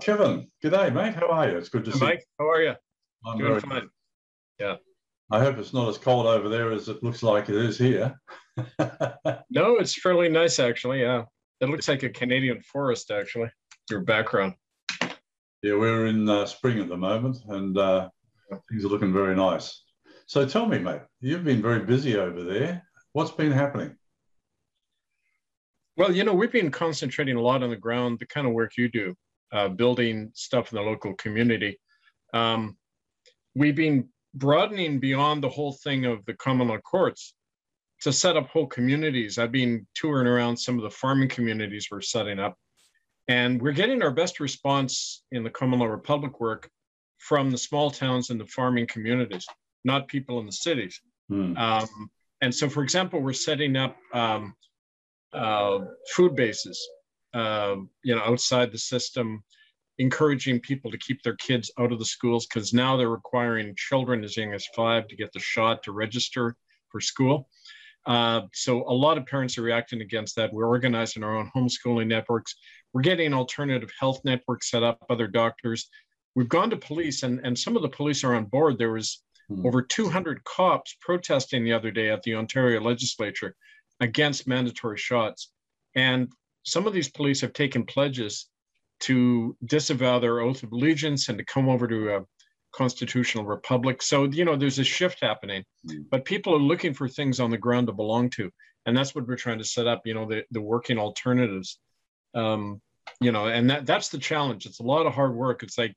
Kevin, good day, mate. How are you? It's good to hey, see Mike, how are you? I'm Doing very fine. good. Yeah. I hope it's not as cold over there as it looks like it is here. No, it's fairly nice actually. Yeah. It looks like a Canadian forest actually. Your background. Yeah, we're in uh, spring at the moment and uh, things are looking very nice. So tell me, mate, you've been very busy over there. What's been happening? Well, you know, we've been concentrating a lot on the ground, the kind of work you do, uh, building stuff in the local community. Um, we've been broadening beyond the whole thing of the common law courts to set up whole communities. I've been touring around some of the farming communities we're setting up, and we're getting our best response in the common law republic work from the small towns and the farming communities, not people in the cities. Hmm. Um, and so, for example, we're setting up um, uh, food bases, uh, you know, outside the system, encouraging people to keep their kids out of the schools because now they're requiring children as young as five to get the shot to register for school. Uh, so a lot of parents are reacting against that. We're organizing our own homeschooling networks. We're getting alternative health networks set up, other doctors. We've gone to police, and, and some of the police are on board. There was Hmm. over 200 cops protesting the other day at the Ontario legislature against mandatory shots. And some of these police have taken pledges to disavow their oath of allegiance and to come over to a constitutional republic. So, you know, there's a shift happening, Mm. but people are looking for things on the ground to belong to. And that's what we're trying to set up, you know, the, the working alternatives. Um, you know, and that that's the challenge. It's a lot of hard work. It's like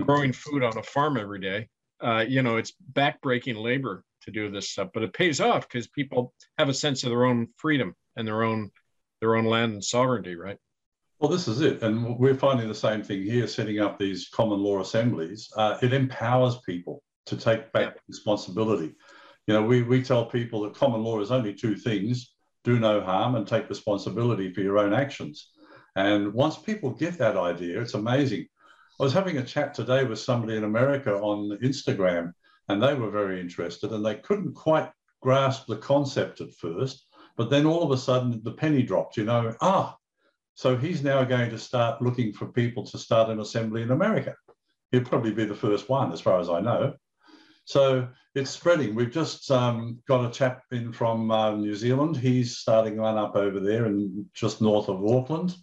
growing food on a farm every day. Uh, you know, it's backbreaking labor to do this stuff, but it pays off because people have a sense of their own freedom and their own their own land and sovereignty, right? Well, this is it. And we're finding the same thing here, setting up these common law assemblies. Uh, it empowers people to take back responsibility. You know, we, we tell people that common law is only two things do no harm and take responsibility for your own actions. And once people get that idea, it's amazing. I was having a chat today with somebody in America on Instagram, and they were very interested and they couldn't quite grasp the concept at first. But then all of a sudden, the penny dropped, you know, ah, so he's now going to start looking for people to start an assembly in America. He'll probably be the first one, as far as I know. So it's spreading. We've just um, got a chap in from uh, New Zealand. He's starting one up over there and just north of Auckland.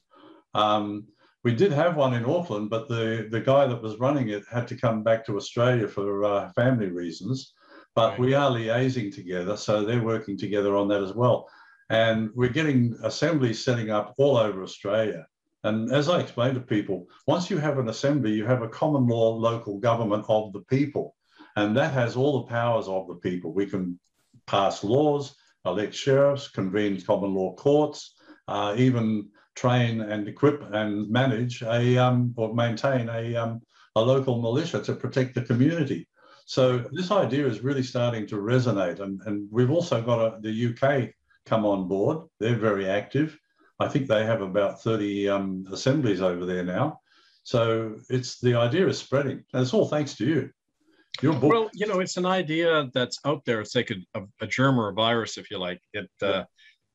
Um, we did have one in Auckland, but the, the guy that was running it had to come back to Australia for uh, family reasons. But Right. we are liaising together, so they're working together on that as well. And we're getting assemblies setting up all over Australia. And as I explained to people, once you have an assembly, you have a common law local government of the people. And that has all the powers of the people. We can pass laws, elect sheriffs, convene common law courts, uh, even train and equip and manage a um, or maintain a, um, a local militia to protect the community. So this idea is really starting to resonate. And, and we've also got a, the UK come on board. They're very active. I think they have about 30 um, assemblies over there now. So it's the idea is spreading. And it's all thanks to you. Your book. Well, you know, it's an idea that's out there. It's like a, a, a germ or a virus, if you like. It uh,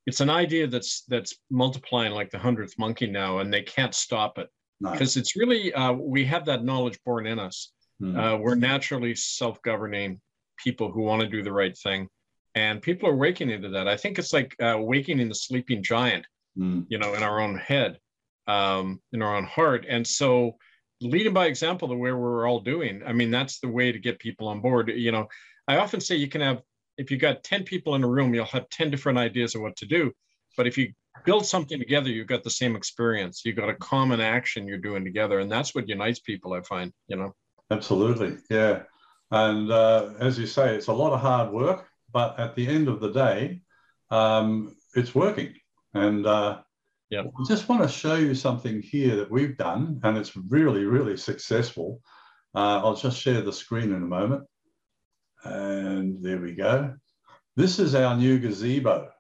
it's an idea that's that's multiplying like the hundredth monkey now, and they can't stop it no. because it's really uh, we have that knowledge born in us. Hmm. Uh, we're naturally self-governing people who want to do the right thing, and people are waking into that. I think it's like uh, waking the sleeping giant, Hmm. you know, in our own head, um, in our own heart, and so leading by example the way we're all doing. I mean, that's the way to get people on board. You know, I often say you can have if you got 10 people in a room, you'll have 10 different ideas of what to do. But if you build something together, you've got the same experience. You've got a common action you're doing together. And that's what unites people, I find, you know. Absolutely, yeah. And uh, as you say, it's a lot of hard work, but at the end of the day, um, it's working. And uh, Yeah. I just want to show you something here that we've done, and it's really, really successful. Uh, I'll just share the screen in a moment. And there we go. This is our new gazebo.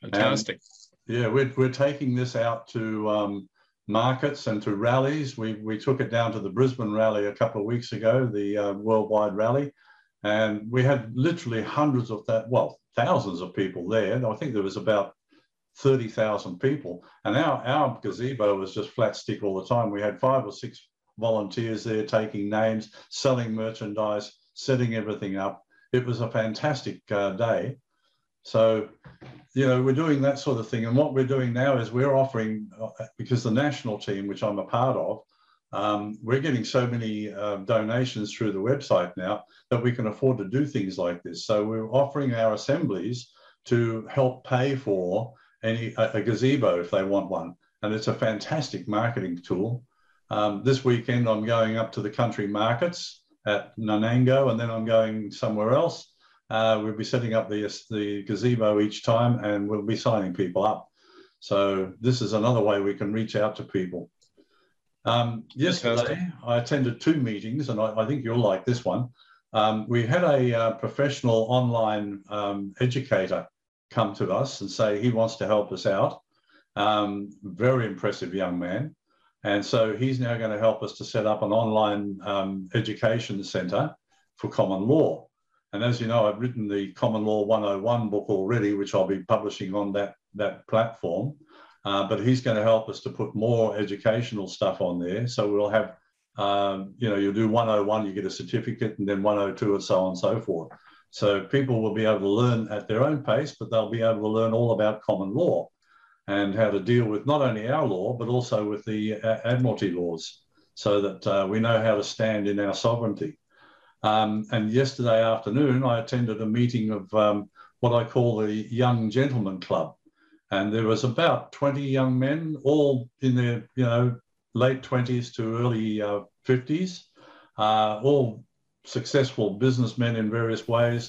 Fantastic. Yeah, we're, we're taking this out to um, markets and to rallies. We, we took it down to the Brisbane rally a couple of weeks ago, the uh, worldwide rally, and we had literally hundreds of that, well, thousands of people there. I think there was about 30,000 people. And our, our gazebo was just flat stick all the time. We had five or six volunteers there taking names, selling merchandise, setting everything up. It was a fantastic uh, day. So, you know, we're doing that sort of thing. And what we're doing now is we're offering, uh, because the national team, which I'm a part of, um, we're getting so many uh, donations through the website now that we can afford to do things like this. So we're offering our assemblies to help pay for any a, a gazebo if they want one, and it's a fantastic marketing tool. Um, this weekend, I'm going up to the country markets at Nanango, and then I'm going somewhere else. Uh, we'll be setting up the the gazebo each time, and we'll be signing people up. So this is another way we can reach out to people. Um, yesterday, I attended two meetings, and I, I, think you'll like this one. Um, we had a uh, professional online um, educator come to us and say he wants to help us out. Um, very impressive young man. And so he's now going to help us to set up an online um, education centre for common law. And as you know, I've written the Common Law 101 book already, which I'll be publishing on that, that platform. Uh, but he's going to help us to put more educational stuff on there. So we'll have, um, you know, you'll do 101, you get a certificate, and then 102, and so on and so forth. So people will be able to learn at their own pace, but they'll be able to learn all about common law and how to deal with not only our law, but also with the uh, Admiralty laws so that uh, we know how to stand in our sovereignty. Um, and yesterday afternoon, I attended a meeting of um, what I call the Young Gentlemen Club and there was about 20 young men, all in their you know late 20s to early uh, 50s, uh, all successful businessmen in various ways,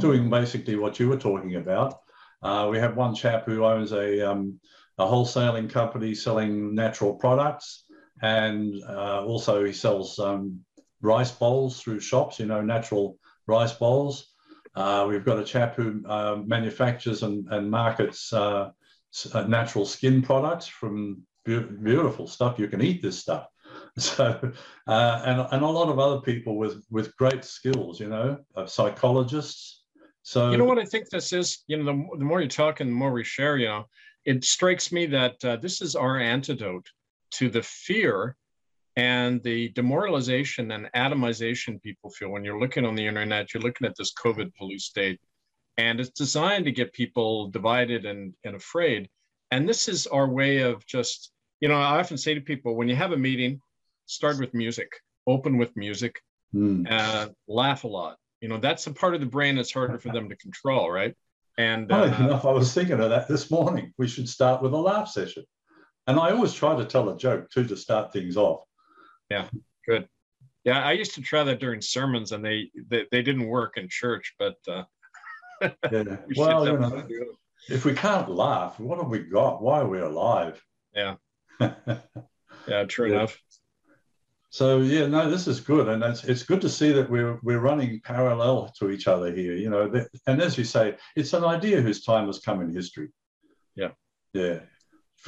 doing basically what you were talking about. Uh, we have one chap who owns a, um, a wholesaling company selling natural products, and uh, also he sells um, rice bowls through shops, you know, natural rice bowls. Uh, we've got a chap who uh, manufactures and, and markets uh, uh, natural skin products from be- beautiful stuff. You can eat this stuff. So, uh, and, and a lot of other people with, with great skills, you know, psychologists. So, you know what I think this is? You know, the, the more you talk and the more we share, you know, it strikes me that uh, this is our antidote to the fear and the demoralization and atomization people feel when you're looking on the internet, you're looking at this COVID police state, and it's designed to get people divided and, and afraid. And this is our way of just, you know, I often say to people when you have a meeting, start with music, open with music, mm. uh, laugh a lot. You know, that's a part of the brain that's harder for them to control, right? And uh, enough, I was thinking of that this morning. We should start with a laugh session. And I always try to tell a joke too to start things off. Yeah, good. Yeah, I used to try that during sermons, and they they, they didn't work in church. But uh, yeah. we well, you know, if we can't laugh, what have we got? Why are we alive? Yeah. yeah, true yeah. enough. So yeah, no, this is good, and it's it's good to see that we're we're running parallel to each other here. You know, and as you say, it's an idea whose time has come in history. Yeah. Yeah.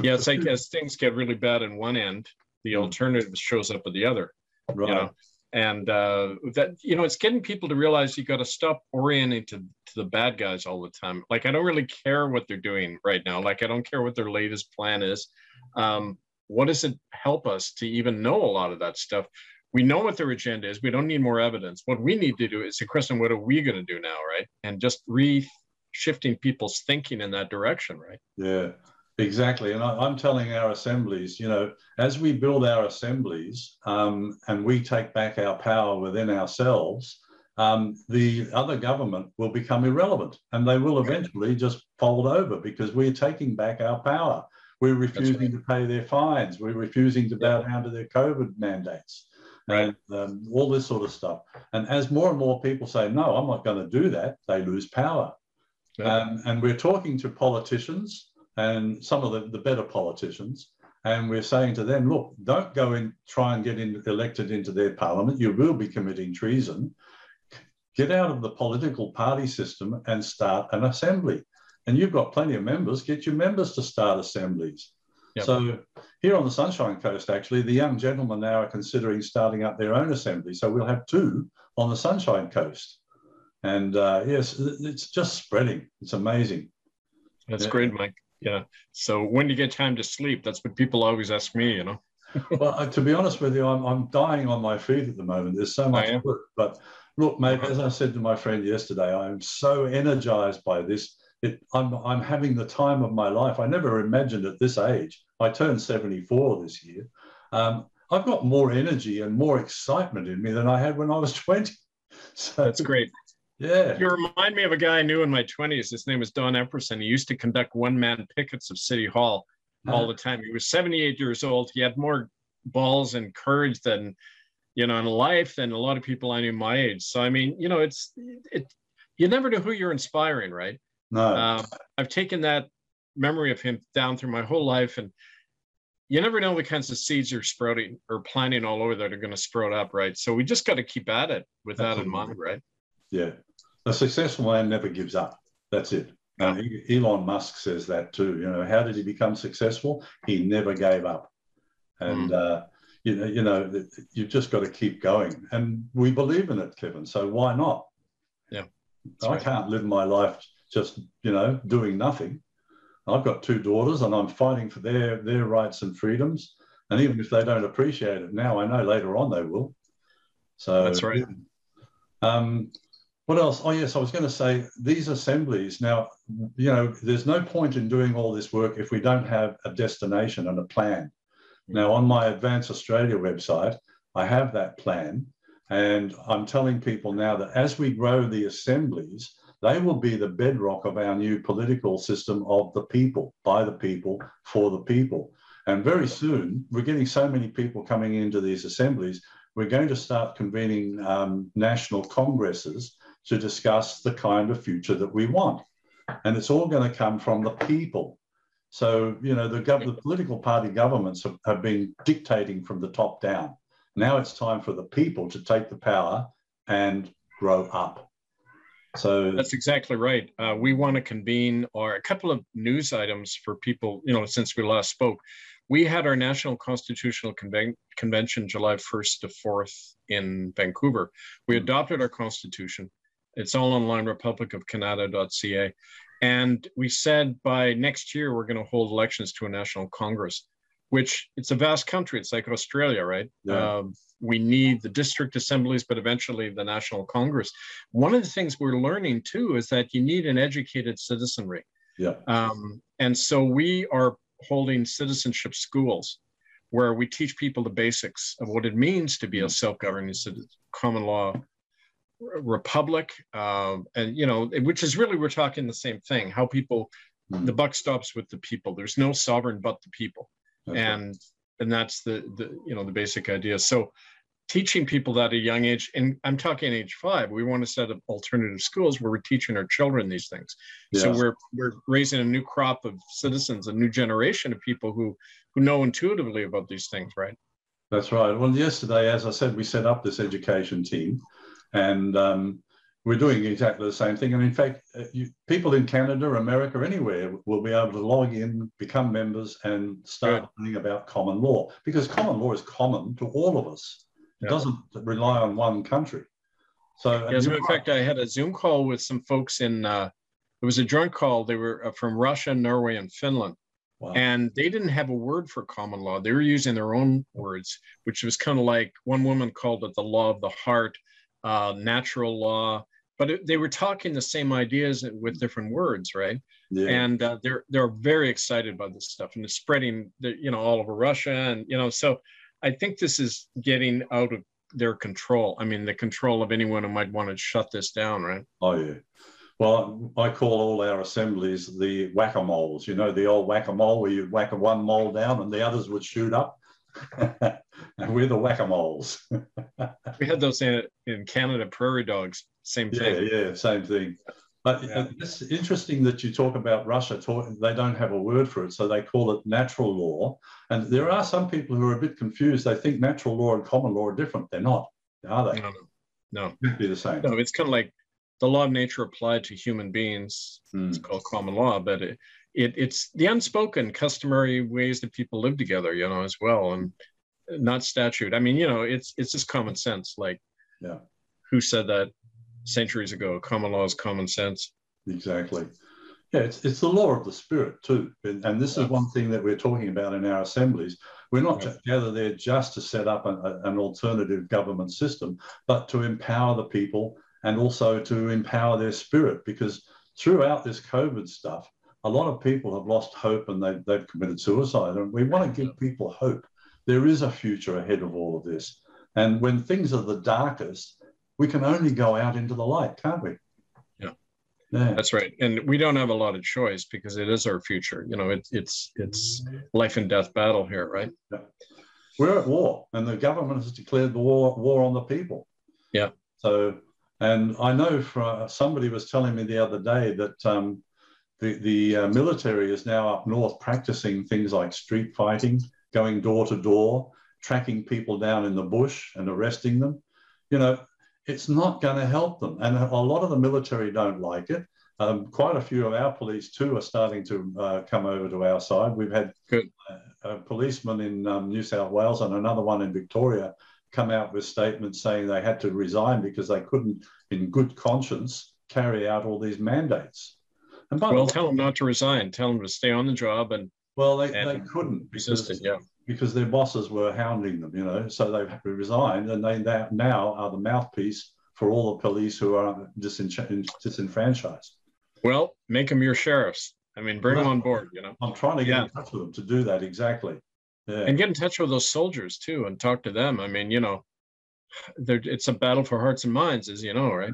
Yeah, it's like as things get really bad in one end, the hmm. alternative shows up at the other. Right. You know? And uh, that you know, it's getting people to realize you got to stop orienting to, to the bad guys all the time. Like I don't really care what they're doing right now. Like I don't care what their latest plan is. Um, what does it help us to even know a lot of that stuff? We know what their agenda is. We don't need more evidence. What we need to do is a question: What are we going to do now, right? And just re shifting people's thinking in that direction, right? Yeah. Exactly. And I, am telling our assemblies, you know, as we build our assemblies um, and we take back our power within ourselves, um, the other government will become irrelevant and they will eventually just fold over because we're taking back our power. We're refusing right. to pay their fines. We're refusing to bow down to their COVID mandates. Right. And um, all this sort of stuff. And as more and more people say, no, I'm not going to do that, they lose power. Um, and we're talking to politicians and some of the, the better politicians. And we're saying to them, look, don't go and try and get in, elected into their parliament. You will be committing treason. Get out of the political party system and start an assembly. And you've got plenty of members, get your members to start assemblies. Yep. So here on the Sunshine Coast, actually, the young gentlemen now are considering starting up their own assembly. So we'll have two on the Sunshine Coast. And uh, yes, it's just spreading. It's amazing. That's yeah. great, Mike. Yeah. So when do you get time to sleep? That's what people always ask me, you know. well, uh, to be honest with you, I'm, I'm dying on my feet at the moment. There's so much work. But look, mate, as I said to my friend yesterday, I'm so energized by this. It, I'm, I'm having the time of my life. I never imagined at this age. I turned 74 this year. Um, I've got more energy and more excitement in me than I had when I was 20. So that's great. Yeah. You remind me of a guy I knew in my 20s. His name was Don Epperson. He used to conduct one man pickets of City Hall uh-huh. all the time. He was 78 years old. He had more balls and courage than, you know, in life than a lot of people I knew my age. So, I mean, you know, it's, it, you never know who you're inspiring, right? No. Uh, I've taken that memory of him down through my whole life and you never know the kinds of seeds you're sprouting or planting all over that are going to sprout up, right? So we just got to keep at it with that in mind, right? Yeah. A successful man never gives up. That's it. Uh, Elon Musk says that too. You know, how did he become successful? He never gave up, and mm. uh, you know, you know, you've just got to keep going. And we believe in it, Kevin. So why not? Yeah, I right. can't live my life just you know doing nothing. I've got two daughters, and I'm fighting for their their rights and freedoms. And even if they don't appreciate it now, I know later on they will. So that's right. Um, what else? Oh, yes, I was going to say these assemblies. Now, you know, there's no point in doing all this work if we don't have a destination and a plan. Now, on my Advance Australia website, I have that plan. And I'm telling people now that as we grow the assemblies, they will be the bedrock of our new political system of the people, by the people, for the people. And very soon, we're getting so many people coming into these assemblies, we're going to start convening um, national congresses to discuss the kind of future that we want. And it's all going to come from the people. So, you know, the, gov- the political party governments have, have been dictating from the top down. Now it's time for the people to take the power and grow up. So that's exactly right. Uh, we want to convene or a couple of news items for people, you know, since we last spoke. We had our National Constitutional Conven- Convention July 1st to 4th in Vancouver. We adopted our Constitution. It's all online, republicofcanada.ca. And we said by next year, we're going to hold elections to a national congress, which it's a vast country. It's like Australia, right? Yeah. Um, we need the district assemblies, but eventually the national congress. One of the things we're learning too is that you need an educated citizenry. Yeah. Um, and so we are holding citizenship schools where we teach people the basics of what it means to be a self-governing common law republic uh, and you know which is really we're talking the same thing how people mm-hmm. the buck stops with the people. There's no sovereign but the people. Okay. and and that's the the you know the basic idea. So teaching people that at a young age and i'm talking age five we want to set up alternative schools where we're teaching our children these things. Yes. so we're we're raising a new crop of citizens a new generation of people who who know intuitively about these things right? That's right. Well yesterday as i said we set up this education team and um, we're doing exactly the same thing. And in fact, uh, you, people in Canada, America, anywhere will be able to log in, become members, and start learning about common law because common law is common to all of us. It doesn't rely on one country. So, as a matter of fact, I had a Zoom call with some folks in. Uh, it was a joint call. They were uh, from Russia, Norway, and Finland. Wow. And they didn't have a word for common law. They were using their own words, which was kind of like one woman called it the law of the heart uh, natural law, but it, they were talking the same ideas with different words, right? Yeah. And uh, they're they're very excited by this stuff, and it's spreading, the, you know, all over Russia, and you know, so I think this is getting out of their control. I mean, the control of anyone who might want to shut this down, right? Oh yeah. Well, I call all our assemblies the whack-a-moles. You know, the old whack-a-mole where you whack one mole down and the others would shoot up. and we're the whack-a-moles. we had those in, in Canada, prairie dogs, same thing. Yeah, yeah, same thing. But yeah. it's interesting that you talk about Russia. Talk, they don't have a word for it, so they call it natural law. And there are some people who are a bit confused. They think natural law and common law are different. They're not, are they? No, no, no. be the same. No, it's kind of like the law of nature applied to human beings. Mm. It's called common law, but it, it, it's the unspoken, customary ways that people live together, you know, as well, and not statute. I mean, you know, it's it's just common sense. Like, yeah, who said that centuries ago. Common law is common sense. Exactly. Yeah, it's, it's the law of the spirit too. And, and this is one thing that we're talking about in our assemblies. We're not yeah. together there just to set up an, an alternative government system, but to empower the people and also to empower their spirit because throughout this COVID stuff, a lot of people have lost hope and they've, they've committed suicide. And we want to give people hope. There is a future ahead of all of this. And when things are the darkest, we can only go out into the light, can't we? Yeah. yeah. That's right. And we don't have a lot of choice because it is our future. You know, it, it's it's life and death battle here, right? Yeah. We're at war and the government has declared the war war on the people. Yeah. So and I know for, somebody was telling me the other day that um, the, the uh, military is now up north practicing things like street fighting, going door to door, tracking people down in the bush and arresting them. You know, it's not going to help them. And a lot of the military don't like it. Um, quite a few of our police, too, are starting to uh, come over to our side. We've had uh, a policeman in um, New South Wales and another one in Victoria come out with statements saying they had to resign because they couldn't, in good conscience, carry out all these mandates. And well, tell them not to resign. Tell them to stay on the job and. Well, they, and they couldn't because, yeah. because their bosses were hounding them, you know. So they've resigned, and they now are the mouthpiece for all the police who are disenfranchised. Well, make them your sheriffs. I mean, bring well, them on board. You know, I'm trying to get yeah. in touch with them to do that exactly. Yeah. And get in touch with those soldiers too and talk to them. I mean, you know, it's a battle for hearts and minds, as you know, right?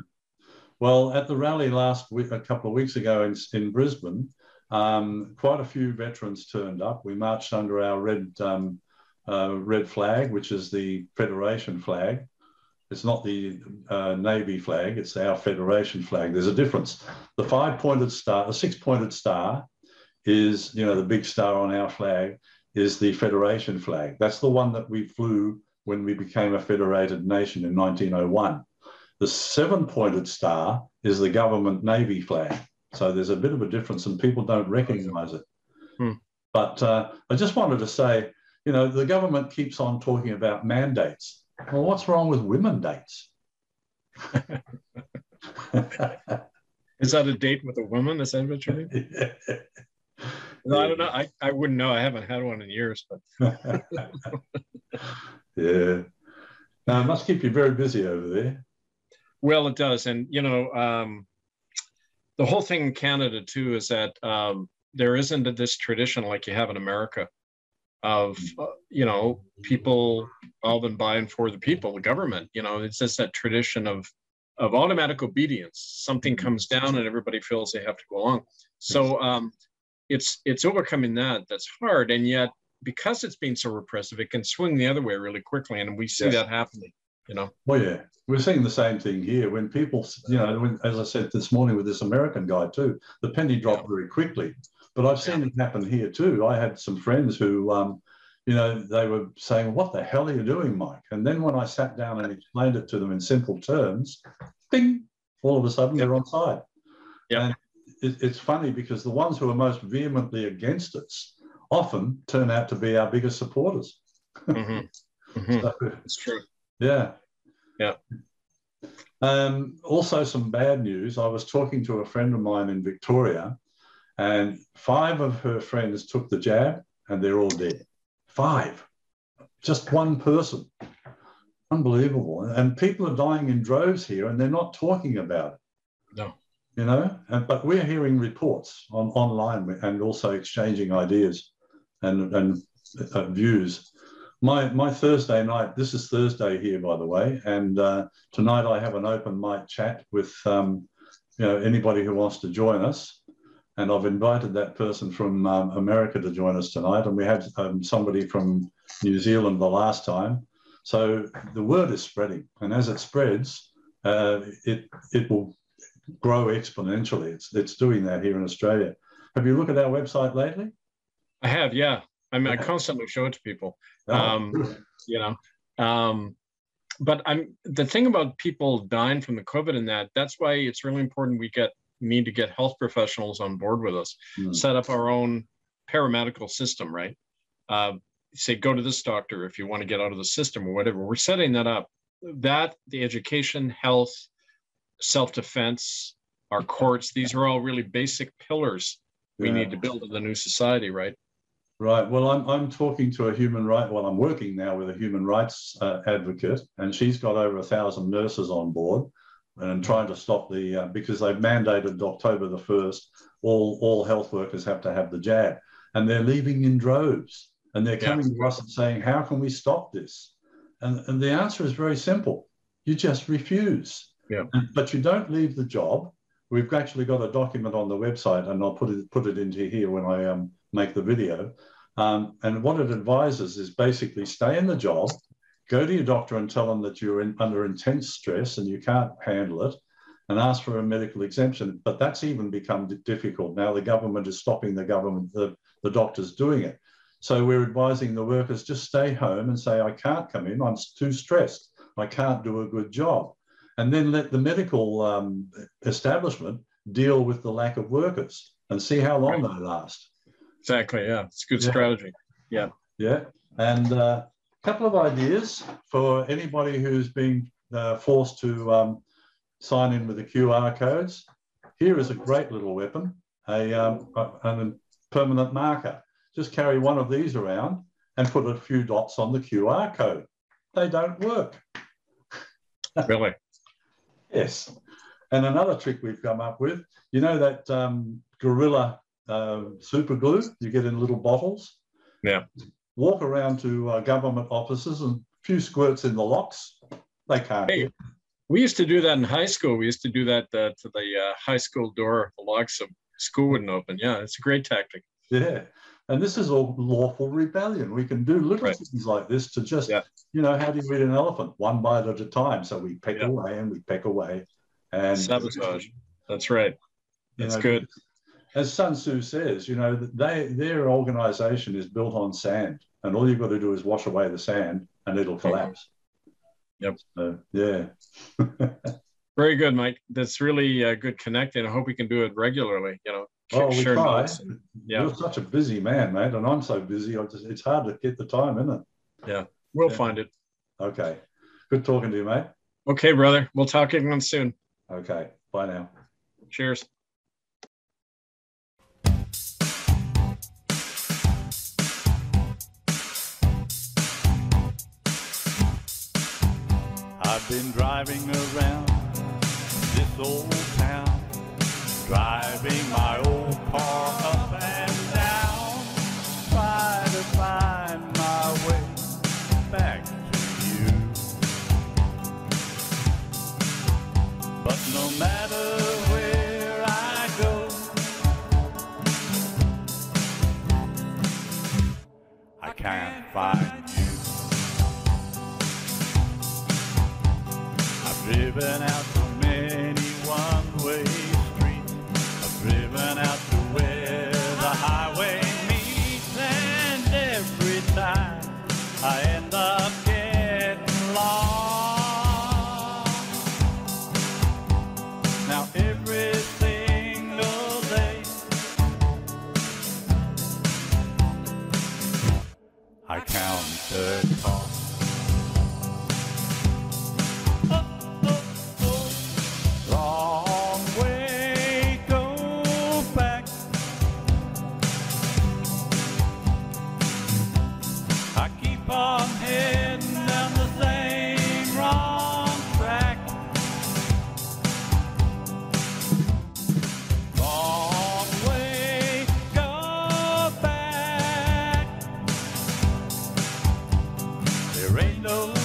Well, at the rally last week, a couple of weeks ago in, in Brisbane, um, quite a few veterans turned up. We marched under our red um, uh, red flag, which is the Federation flag. It's not the uh, Navy flag; it's our Federation flag. There's a difference. The five-pointed star, the six-pointed star, is you know the big star on our flag is the Federation flag. That's the one that we flew when we became a federated nation in 1901. The seven pointed star is the government Navy flag. So there's a bit of a difference and people don't recognize it. Hmm. But uh, I just wanted to say, you know, the government keeps on talking about mandates. Well, what's wrong with women dates? is that a date with a woman? Is that what you mean? No, I don't know. I, I wouldn't know. I haven't had one in years, but yeah. Now, it must keep you very busy over there. Well, it does. And, you know, um, the whole thing in Canada, too, is that um, there isn't this tradition like you have in America of, uh, you know, people of and by and for the people, the government. You know, it's just that tradition of, of automatic obedience. Something comes down and everybody feels they have to go along. So, um, it's it's overcoming that that's hard and yet because it's being so repressive it can swing the other way really quickly and we see yes. that happening you know well yeah we're seeing the same thing here when people you know when, as i said this morning with this american guy too the penny dropped yeah. very quickly but i've seen yeah. it happen here too i had some friends who um, you know they were saying what the hell are you doing mike and then when i sat down and explained it to them in simple terms ding all of a sudden yep. they're on side yeah it, it's funny because the ones who are most vehemently against us often turn out to be our biggest supporters. Mm-hmm. Mm-hmm. so, it's true. Yeah. Yeah. Um, also, some bad news. I was talking to a friend of mine in Victoria, and five of her friends took the jab, and they're all dead. Five. Just one person. Unbelievable. And people are dying in droves here, and they're not talking about it. No you know. And, but we're hearing reports on online and also exchanging ideas and and uh, views. My my Thursday night. This is Thursday here, by the way, and uh, tonight I have an open mic chat with um, you know anybody who wants to join us. And I've invited that person from um, America to join us tonight, and we had um, somebody from New Zealand the last time. So the word is spreading, and as it spreads, uh, it it will grow exponentially. It's it's doing that here in Australia. Have you looked at our website lately? I have, yeah. I mean, I constantly show it to people. Um, you know, um, but I'm the thing about people dying from the COVID and that. That's why it's really important we get need to get health professionals on board with us. Mm. Set up our own paramedical system, right? Uh, say go to this doctor if you want to get out of the system or whatever. We're setting that up. That the education, health, self-defense, our courts. These are all really basic pillars we Yeah. need to build in the new society, right? Right. Well, I'm, I'm talking to a human right. Well, I'm working now with a human rights uh, advocate, and she's got over a thousand nurses on board, and trying to stop the uh, because they've mandated October the first, all all health workers have to have the jab, and they're leaving in droves, and they're Yeah. coming to us and saying, how can we stop this? And and the answer is very simple. You just refuse. Yeah. And- but you don't leave the job. We've actually got a document on the website, and I'll put it put it into here when I um, make the video. Um, and what it advises is basically stay in the job, go to your doctor and tell them that you're in, under intense stress and you can't handle it, and ask for a medical exemption. But that's even become di- difficult now. The government is stopping the government, the, the doctors doing it. So we're advising the workers just stay home and say, I can't come in, I'm too stressed, I can't do a good job. And then let the medical um, establishment deal with the lack of workers and see how long they last. Exactly. Yeah, it's a good Yeah. strategy. Yeah, Yeah. and a uh, couple of ideas for anybody who's been uh, forced to um, sign in with the QR codes. Here is a great little weapon, a, um, a, a permanent marker. Just carry one of these around and put a few dots on the QR code. They don't work. Really. Yes. And another trick we've come up with, you know that um, gorilla uh, super glue you get in little bottles? Yeah. Walk around to uh, government offices and a few squirts in the locks. They can't. Hey. We used to do that in high school. We used to do that uh, to the uh, high school door. The locks of school wouldn't open. Yeah, it's a great tactic. Yeah. And this is all lawful rebellion. We can do little Right. things like this to just, Yeah. you know, how do you eat an elephant? One bite at a time. So we peck Yeah. away and we peck away. And Sabotage. That's right. That's know, good. As Sun Tzu says, you know, they their organization is built on sand, and all you've got to do is wash away the sand, and it'll collapse. Yep. So, yeah. Very good, Mike. That's really uh, good connecting. I hope we can do it regularly. You know, Oh, we try. and- yeah, You're such a busy man, mate, and I'm so busy. I just, it's hard to get the time, isn't it? Yeah, we'll yeah. find it. Okay. Good talking to you, mate. Okay, brother. We'll talk again soon. Okay. Bye now. Cheers. Been driving around this old town, driving my old car up and down, try to find my way back to you. But no matter where I go, I can't find driven out There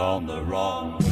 gone the wrong.